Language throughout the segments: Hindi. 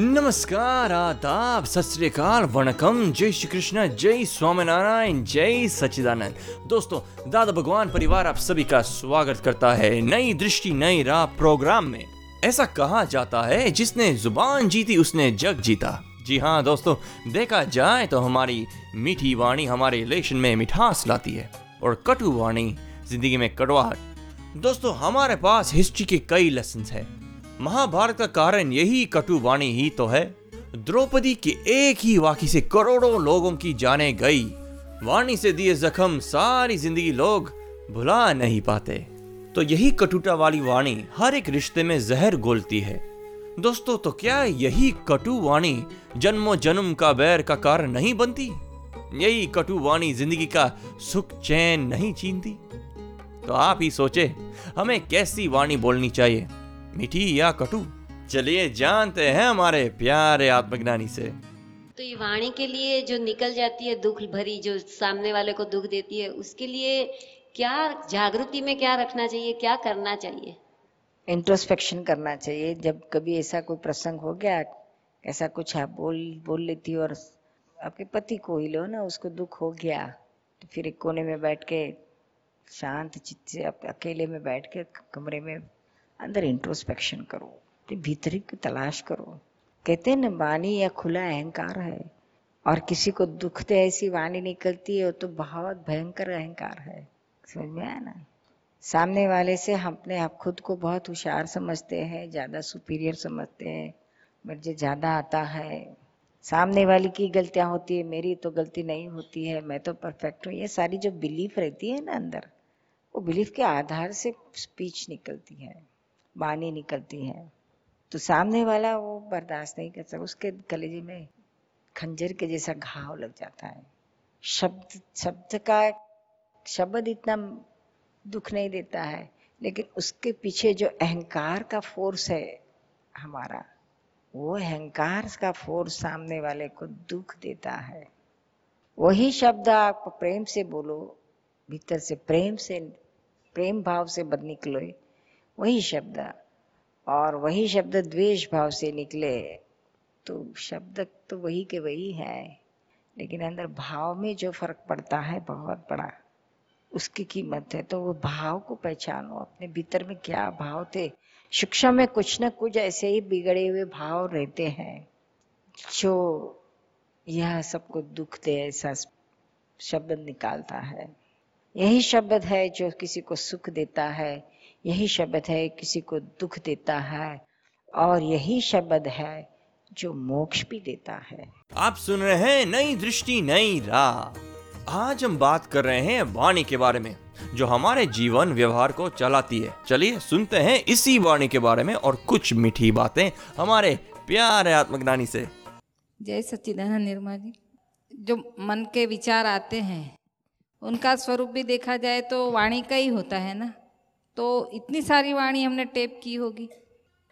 नमस्कार, आदाब सत वणकम। जय श्री कृष्ण जय स्वामीनारायण, जय सच्चिदानंद। दोस्तों, दादा भगवान परिवार आप सभी का स्वागत करता है नई दृष्टि, नई राह प्रोग्राम में। ऐसा कहा जाता है, जिसने ज़ुबान जीती, उसने जग जीता। जी हाँ दोस्तों, देखा जाए तो हमारी मीठी वाणी हमारे रिलेशन में मिठास लाती है और कटु वाणी ज़िंदगी में कड़वाहट। दोस्तों, हमारे पास हिस्ट्री के कई लेसन है। महाभारत का कारण यही कटु वाणी ही तो है। द्रौपदी के एक ही वाक्य से करोड़ों लोगों की जाने गई। वाणी से दिए जख्म सारी ज़िंदगी लोग भुला नहीं पाते। तो यही कटुता वाली वाणी हर एक रिश्ते में जहर घोलती है। दोस्तों तो क्या यही कटु वाणी जन्मों जन्म का बैर का कारण नहीं बनती? यही कटु वाणी ज़िंदगी का सुख चैन नहीं छीनती? तो आप ही सोचे, हमें कैसी वाणी बोलनी चाहिए? मीठी या कटु? चलिए जानते हैं हमारे प्यारे आत्मज्ञानी से। तो ये वाणी के लिए जो निकल जाती है दुख भरी जो सामने वाले को दुख देती है उसके लिए क्या जागृति में क्या रखना चाहिए क्या करना चाहिए? इंट्रोस्पेक्शन करना चाहिए। जब कभी ऐसा कोई प्रसंग हो गया ऐसा कुछ आप बोल बोल लेती हो और आपके पति को ही लो ना उसको दुख हो गया तो फिर एक कोने में बैठ के शांत चित्त से अकेले में बैठ के कमरे में अंदर इंट्रोस्पेक्शन करो तो भीतरी की तलाश करो। कहते हैं ना, वाणी या खुला अहंकार है, और किसी को दुख दे ऐसी वाणी निकलती है तो बहुत भयंकर अहंकार है। समझ में आया ना? सामने वाले से हम अपने आप खुद को बहुत होशियार समझते हैं, ज़्यादा सुपीरियर समझते हैं, मुझे ज़्यादा आता है। सामने वाली की गलतियाँ होती है, मेरी तो गलती नहीं होती है, मैं तो परफेक्ट हूँ। ये सारी जो बिलीफ रहती है ना अंदर, वो बिलीफ के आधार से स्पीच निकलती है। वाणी निकलती है। तो सामने वाला वो बर्दाश्त नहीं कर सकता, उसके कलेजे में खंजर के जैसा घाव लग जाता है। शब्द शब्द का शब्द इतना दुख नहीं देता है, लेकिन उसके पीछे जो अहंकार का फोर्स है हमारा, वो अहंकार का फोर्स सामने वाले को दुख देता है। वही शब्द आप प्रेम से बोलो, भीतर से प्रेम से, प्रेम भाव से बद निकले वही शब्द। और वही शब्द द्वेष भाव से निकले तो शब्द तो वही के वही है। लेकिन अंदर भाव में जो फ़र्क पड़ता है, बहुत बड़ा, उसकी कीमत है। तो वो भाव को पहचानो। अपने भीतर में क्या भाव थे? शिक्षा में कुछ न कुछ ऐसे ही बिगड़े हुए भाव रहते हैं, जो यह सबको दुख दे, ऐसा शब्द निकालता है। यही शब्द है जो किसी को सुख देता है यही शब्द है किसी को दुख देता है और यही शब्द है जो मोक्ष भी देता है। आप सुन रहे हैं नई दृष्टि नई राह। आज हम बात कर रहे हैं वाणी के बारे में जो हमारे जीवन व्यवहार को चलाती है। चलिए सुनते हैं इसी वाणी के बारे में और कुछ मीठी बातें हमारे प्यारे आत्मज्ञानी से। जय सच्चिदानंद निर्मा जी। जो मन के विचार आते हैं उनका स्वरूप भी देखा जाए तो वाणी का ही होता है ना? तो इतनी सारी वाणी हमने टेप की होगी।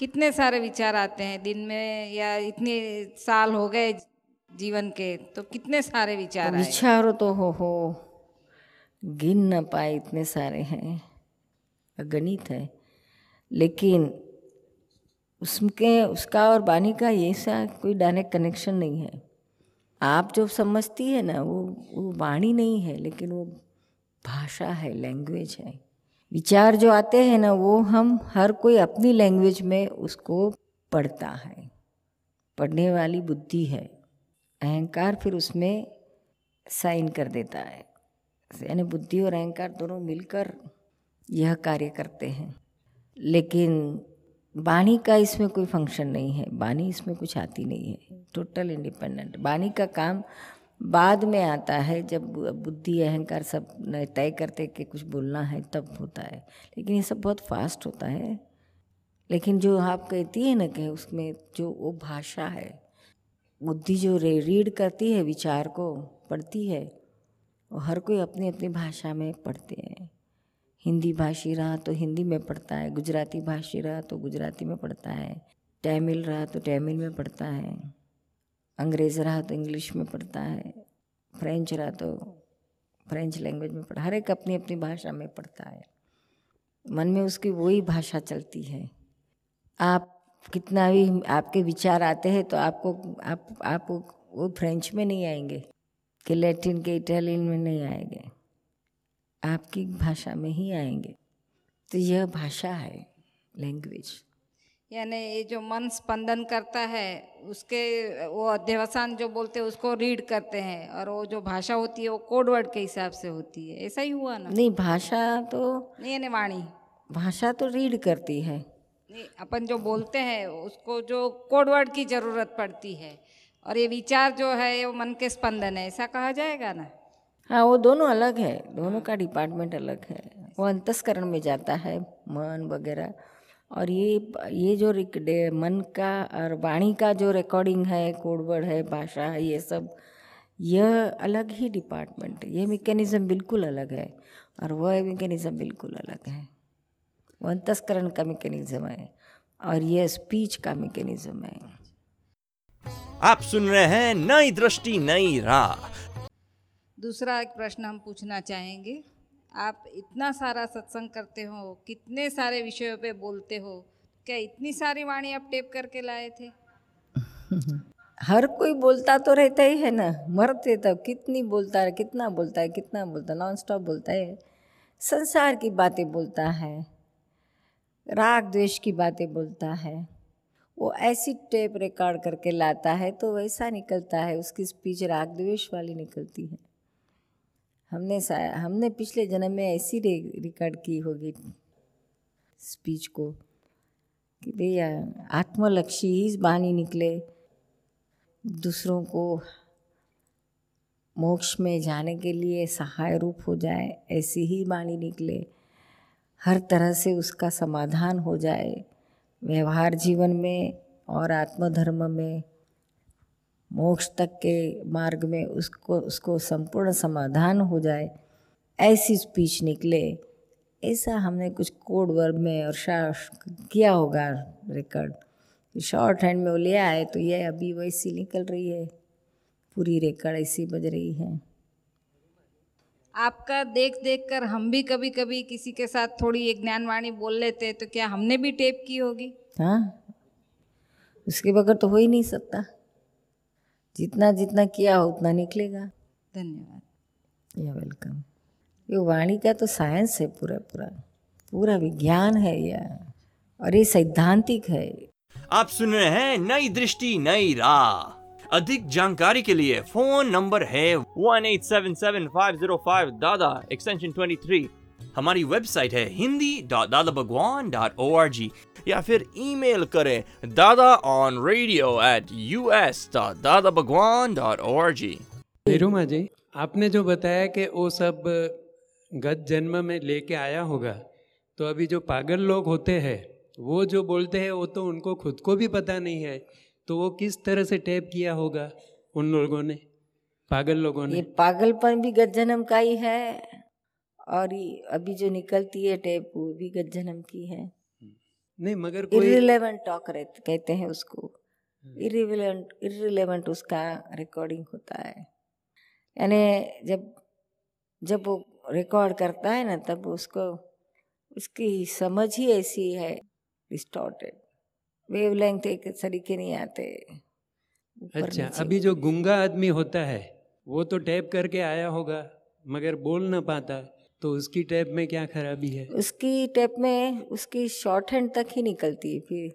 कितने सारे विचार आते हैं दिन में या इतने साल हो गए जीवन के तो कितने सारे विचार विचार तो हो हो, गिन न पाए इतने सारे हैं। अगणित है। लेकिन उसके, उसका और बानी का ये सा कोई डायरेक्ट कनेक्शन नहीं है। आप जो समझती है ना, वो वो वाणी नहीं है, लेकिन वो भाषा है लैंग्वेज है। विचार जो आते हैं ना, वो हम हर कोई अपनी लैंग्वेज में उसको पढ़ता है। पढ़ने वाली बुद्धि है। अहंकार फिर उसमें साइन कर देता है। यानी बुद्धि और अहंकार दोनों मिलकर यह कार्य करते हैं। लेकिन बानी का इसमें कोई फ़ंक्शन नहीं है। बानी इसमें कुछ आती नहीं है। टोटल इंडिपेंडेंट बानी का काम बाद में आता है जब बुद्धि, अहंकार सब तय करते कि कुछ बोलना है तब होता है। लेकिन ये सब बहुत फास्ट होता है। लेकिन जो आप कहती है ना कि उसमें जो वो भाषा है, बुद्धि जो रे रीड करती है, विचार को पढ़ती है, वो हर कोई अपनी अपनी भाषा में पढ़ते हैं। हिंदी भाषी रहा तो हिंदी में पढ़ता है, गुजराती भाषी रहा तो गुजराती में पढ़ता है, तमिल रहा तो तमिल में पढ़ता है। अंग्रेज़ रहा तो इंग्लिश में पढ़ता है, फ्रेंच रहा तो फ्रेंच लैंग्वेज में पढ़ा, हर एक अपनी अपनी भाषा में पढ़ता है। मन में उसकी वही भाषा चलती है। आप कितना भी आपके विचार आते हैं तो आपको, आप आप वो फ्रेंच में नहीं आएँगे, कि लैटिन, के इटालियन में नहीं आएँगे। आपकी भाषा में ही आएँगे। तो यह भाषा है, लैंग्वेज। यानी ये जो मन स्पंदन करता है उसके वो अध्यवसान जो बोलते हैं उसको रीड करते हैं। और वो जो भाषा होती है वो कोड वर्ड के हिसाब से होती है। ऐसा ही हुआ ना? नहीं भाषा तो नहीं यानी वाणी। भाषा तो रीड करती है। नहीं अपन जो बोलते हैं उसको जो कोड वर्ड की ज़रूरत पड़ती है। और ये विचार जो है वो मन के स्पंदन है। ऐसा कहा जाएगा ना? हाँ वो दोनों अलग है। दोनों का डिपार्टमेंट अलग है। वो अंतस्करण में जाता है मन वगैरह। और ये ये जो मन का और वाणी का जो रिकॉर्डिंग है कोडवर्ड है भाषा है ये सब यह अलग ही डिपार्टमेंट है। ये मैकेनिज्म बिल्कुल अलग है और वह मैकेनिज्म बिल्कुल अलग है। वो अंतस्करण का मैकेनिज्म है और यह स्पीच का मैकेनिज्म है। आप सुन रहे हैं नई दृष्टि नई राह। दूसरा एक प्रश्न हम पूछना चाहेंगे। आप इतना सारा सत्संग करते हो, कितने सारे विषयों पे बोलते हो, क्या इतनी सारी वाणी आप टेप करके लाए थे? हर कोई बोलता तो रहता ही है ना, मरते तब कितनी बोलता है, कितना बोलता है, कितना बोलता है नॉन स्टॉप बोलता है, संसार की बातें बोलता है, राग द्वेष की बातें बोलता है, वो ऐसी टेप रिकॉर्ड करके लाता है तो वैसा निकलता है, उसकी स्पीच राग द्वेष वाली निकलती है। हमने हमने पिछले जन्म में ऐसी रिकॉर्ड की होगी स्पीच को कि भैया आत्मलक्षी ही बानी निकले, दूसरों को मोक्ष में जाने के लिए सहाय रूप हो जाए, ऐसी ही बाणी निकले। हर तरह से उसका समाधान हो जाए, व्यवहार जीवन में और आत्मधर्म में। मोक्ष तक के मार्ग में उसको उसको संपूर्ण समाधान हो जाए ऐसी स्पीच निकले ऐसा हमने कुछ कोड वर्ड में और किया होगा रिकॉर्ड शॉर्ट हैंड में वो ले आए तो ये अभी वैसी निकल रही है। पूरी रिकॉर्ड ऐसी बज रही है। आपका देख देख कर हम भी कभी कभी किसी के साथ थोड़ी एक ज्ञानवाणी बोल लेते तो क्या हमने भी टेप की होगी? हाँ। उसके बगैर तो हो ही नहीं सकता। जितना जितना किया हो उतना निकलेगा। धन्यवाद। या वेलकम ये वाणी का तो साइंस है पूरा पूरा। पूरा विज्ञान है यह और ये सैद्धांतिक है। आप सुन रहे हैं नई दृष्टि नई राह। अधिक जानकारी के लिए फ़ोन नंबर है one eight seven seven five zero five Dada extension twenty three हमारी वेबसाइट है Hindi dot Dada Bhagwan dot O R G या फिर ईमेल करें Dada on radio at U S dot Dada Bhagwan dot O R G निरुमा जी आपने जो बताया कि वो सब गत जन्म में लेके आया होगा तो अभी जो पागल लोग होते हैं वो जो बोलते हैं वो तो उनको खुद को भी पता नहीं है तो वो किस तरह से टैप किया होगा उन लोगों ने पागल लोगों ने? ये ने पागलपन भी गत जन्म का ही है। और अभी जो निकलती है टेप वो भी गत जन्म की है। नहीं मगर कोई इरिलेवेंट टॉक कहते हैं उसको। इरिलेवेंट इरिलेवेंट उसका रिकॉर्डिंग होता है। यानी जब जब वो रिकॉर्ड करता है ना तब उसको उसकी समझ ही ऐसी है डिस्टॉर्टेड वेव लेंथ एक तरीके नहीं आते। अच्छा अभी जो गुंगा आदमी होता है वो तो टैप करके आया होगा मगर बोल ना पाता। तो उसकी टैप में क्या खराबी है? उसकी टेप में उसकी शॉर्ट हैंड तक ही निकलती है फिर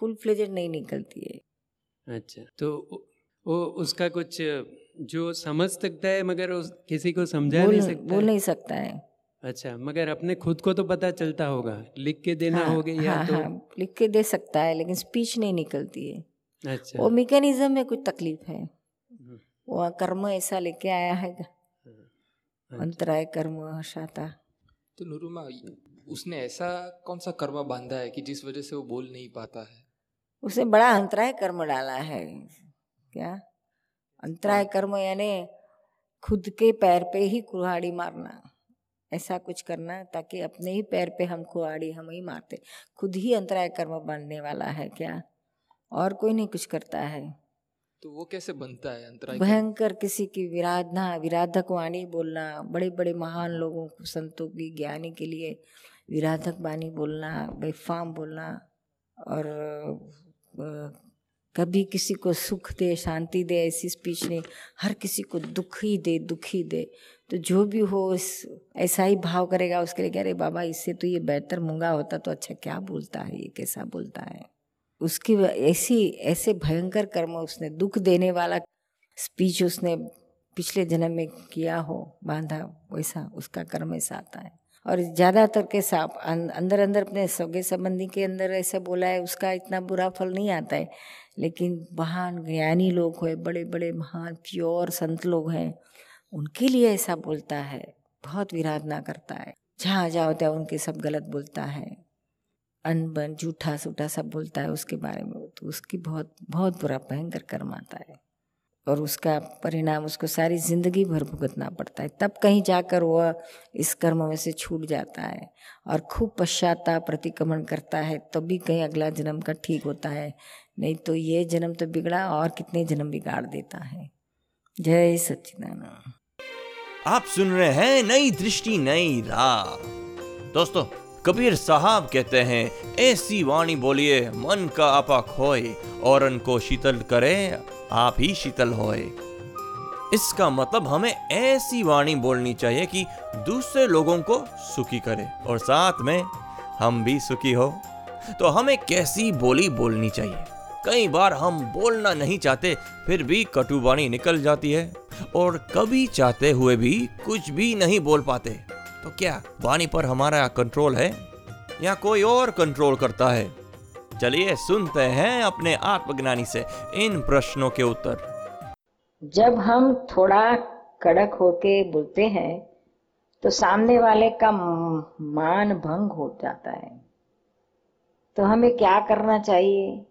फुल फ्लेजेड नहीं निकलती है। अच्छा तो वो- उसका कुछ जो समझ सकता है मगर उस किसी को समझा नहीं सकता बोल नहीं सकता है। अच्छा मगर अपने खुद को तो पता चलता होगा लिख के देना हाँ, होगा या हाँ, तो हाँ, लिख के दे सकता है लेकिन स्पीच नहीं निकलती है। अच्छा। वो मैकेनिज्म में कुछ तकलीफ़ है। हम्म, वो कर्म ऐसा लेके आया है। अंतराय कर्म शाता। तो नुरुमा उसने ऐसा कौन सा कर्म बांधा है कि जिस वजह से वो बोल नहीं पाता है? उसने बड़ा अंतराय कर्म डाला है क्या? अंतराय कर्म यानी खुद के पैर पे ही कुल्हाड़ी मारना। ऐसा कुछ करना ताकि अपने ही पैर पे हम कुल्हाड़ी हम ही मारते। खुद ही अंतराय कर्म बांधने वाला है क्या? और कोई नहीं कुछ करता है। तो वो कैसे बनता है भयंकर किसी की विराधना विराधक वाणी बोलना बड़े बड़े महान लोगों को, संतों की ज्ञानी के लिए विराधक वाणी बोलना, बेफाम बोलना और कभी किसी को सुख दे, शांति दे, ऐसी स्पीच नहीं, हर किसी को दुख दे, दुखी दे। तो जो भी हो, इस, ऐसा ही भाव करेगा, उसके लिए कह रहे, बाबा, इससे तो ये बेहतर मूँगा होता तो अच्छा क्या बोलता है, ये कैसा बोलता है? उसकी ऐसी, ऐसे भयंकर कर्म उसने, दुख देने वाला स्पीच उसने पिछले जन्म में किया हो, बांधा, वैसा उसका कर्म ऐसा आता है। और ज़्यादातर के साप अं- अंदर अंदर अपने सगे संबंधी के अंदर ऐसा बोला है, उसका इतना बुरा फल नहीं आता है। लेकिन महान ज्ञानी लोग हैं बड़े बड़े महान, प्योर संत लोग हैं, उनके लिए ऐसा बोलता है, बहुत विराधना करता है। जहाँ जहाँ होता है उनके सब गलत बोलता है। अनबन, झूठा सूठा सब बोलता है उसके बारे में। तो उसकी बहुत बहुत बुरा, भयंकर कर्म आता है। और उसका परिणाम, उसको सारी ज़िंदगी भर भुगतना पड़ता है। तब कहीं जाकर वह इस कर्म में से छूट जाता है और खूब पश्चाता प्रतिक्रमण करता है। तभी कहीं अगला जन्म का ठीक होता है। नहीं तो ये जन्म तो बिगड़ा और कितने जन्म बिगाड़ देता है। जय सच्चिदानंद। आप सुन रहे हैं नई दृष्टि, नई राह। दोस्तों कबीर साहब कहते हैं, ऐसी वाणी बोलिए, मन का आपा खोए और को शीतल करे, आप ही शीतल होए। इसका मतलब हमें ऐसी वाणी बोलनी चाहिए कि दूसरे लोगों को सुखी करे और साथ में हम भी सुखी हो। तो हमें कैसी बोली बोलनी चाहिए? कई बार हम बोलना नहीं चाहते, फिर भी कटु वाणी निकल जाती है और कभी चाहते हुए भी कुछ भी नहीं बोल पाते। तो क्या वाणी पर हमारा कंट्रोल है? या कोई और कंट्रोल करता है? चलिए सुनते हैं अपने आत्मज्ञानी से इन प्रश्नों के उत्तर। जब हम थोड़ा कड़क होके बोलते हैं तो सामने वाले का मान भंग हो जाता है। तो हमें क्या करना चाहिए?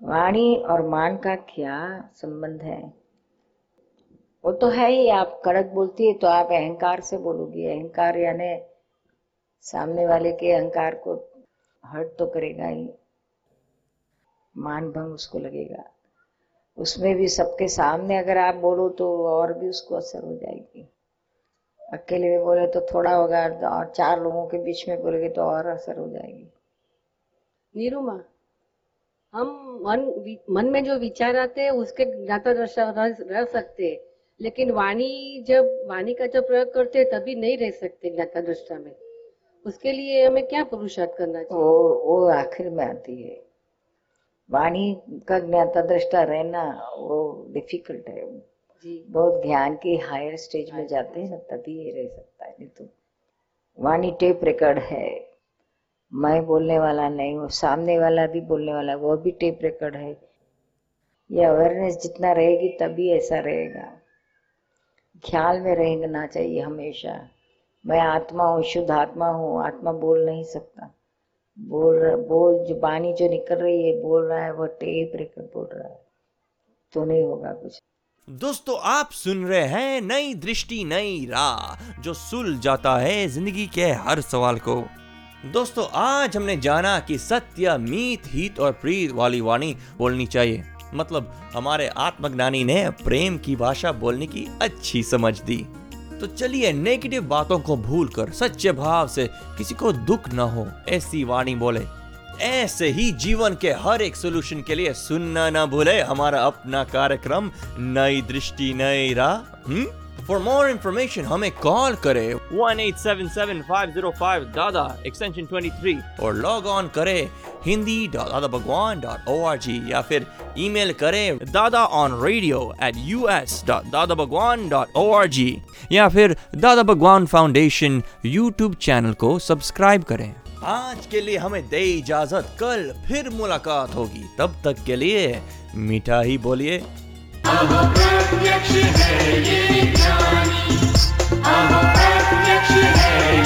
वाणी और मान का क्या संबंध है? वो तो है ही, आप कड़क बोलती है तो आप अहंकार से बोलोगी। अहंकार यानी सामने वाले के अहंकार को हर्ट तो करेगा ही। मान भंग उसको लगेगा। उसमें भी सबके सामने अगर आप बोलो तो और भी उसको असर हो जाएगी। अकेले में बोले तो थोड़ा होगा, और चार लोगों के बीच में बोलेंगे तो और असर हो जाएगी। नीरुमा, हम मन मन में जो विचार आते हैं, उसके ज्ञाता रह सकते हैं। लेकिन वाणी जब वाणी का जब प्रयोग करते हैं तभी नहीं रह सकते ज्ञाता दृष्टा में। उसके लिए हमें क्या पुरुषार्थ करना चाहिए? वो वो आखिर में आती है। वाणी का ज्ञाता दृष्टा रहना वो डिफ़िकल्ट है। जी। बहुत ध्यान के हायर स्टेज में जाते हैं ना तभी ये रह सकता है। नहीं तो वाणी टेप रिकॉर्ड है। मैं बोलने वाला नहीं हूँ सामने वाला भी बोलने वाला वो भी टेप रिकॉर्ड है। ये अवेयरनेस जितना रहेगी तभी ऐसा रहेगा। ख्याल में रहना चाहिए हमेशा। मैं आत्मा हूँ, शुद्ध आत्मा हूँ, आत्मा बोल नहीं सकता। बोल बोल जो बानी जो निकल रही है, बोल रहा है, वो टेप रिकॉर्ड बोल रहा है। तो नहीं होगा कुछ। दोस्तों, आप सुन रहे हैं नई दृष्टि, नई राह, जो सुल जाता है ज़िंदगी के हर सवाल को। दोस्तों, आज हमने जाना कि सत्य, मीत, हित और प्रीत वाली वाणी बोलनी चाहिए। मतलब हमारे आत्मज्ञानी ने प्रेम की भाषा बोलने की अच्छी समझ दी। तो चलिए नेगेटिव बातों को भूलकर, सच्चे भाव से किसी को दुख न हो, ऐसी वाणी बोले। ऐसे ही जीवन के हर एक सोल्यूशन के लिए सुनना ना भूले, हमारा अपना कार्यक्रम नई दृष्टि, नई राह फॉर मोर इंफॉर्मेशन हमें कॉल करें one eight seven seven five zero five Dada extension twenty three और लॉग ऑन करें हिंदी दादा Bhagwan dot O R G या फिर ईमेल करें Dada on radio at U S dot Dada Bhagwan dot O R G या फिर Dada Bhagwan foundation YouTube channel को सब्सक्राइब करें। आज के लिए हमें दे इजाज़त कल फिर मुलाकात होगी। तब तक के लिए मीठा ही बोलिए। प्रत्यक्ष है ये ज्ञानी। अहो प्रत्यक्ष है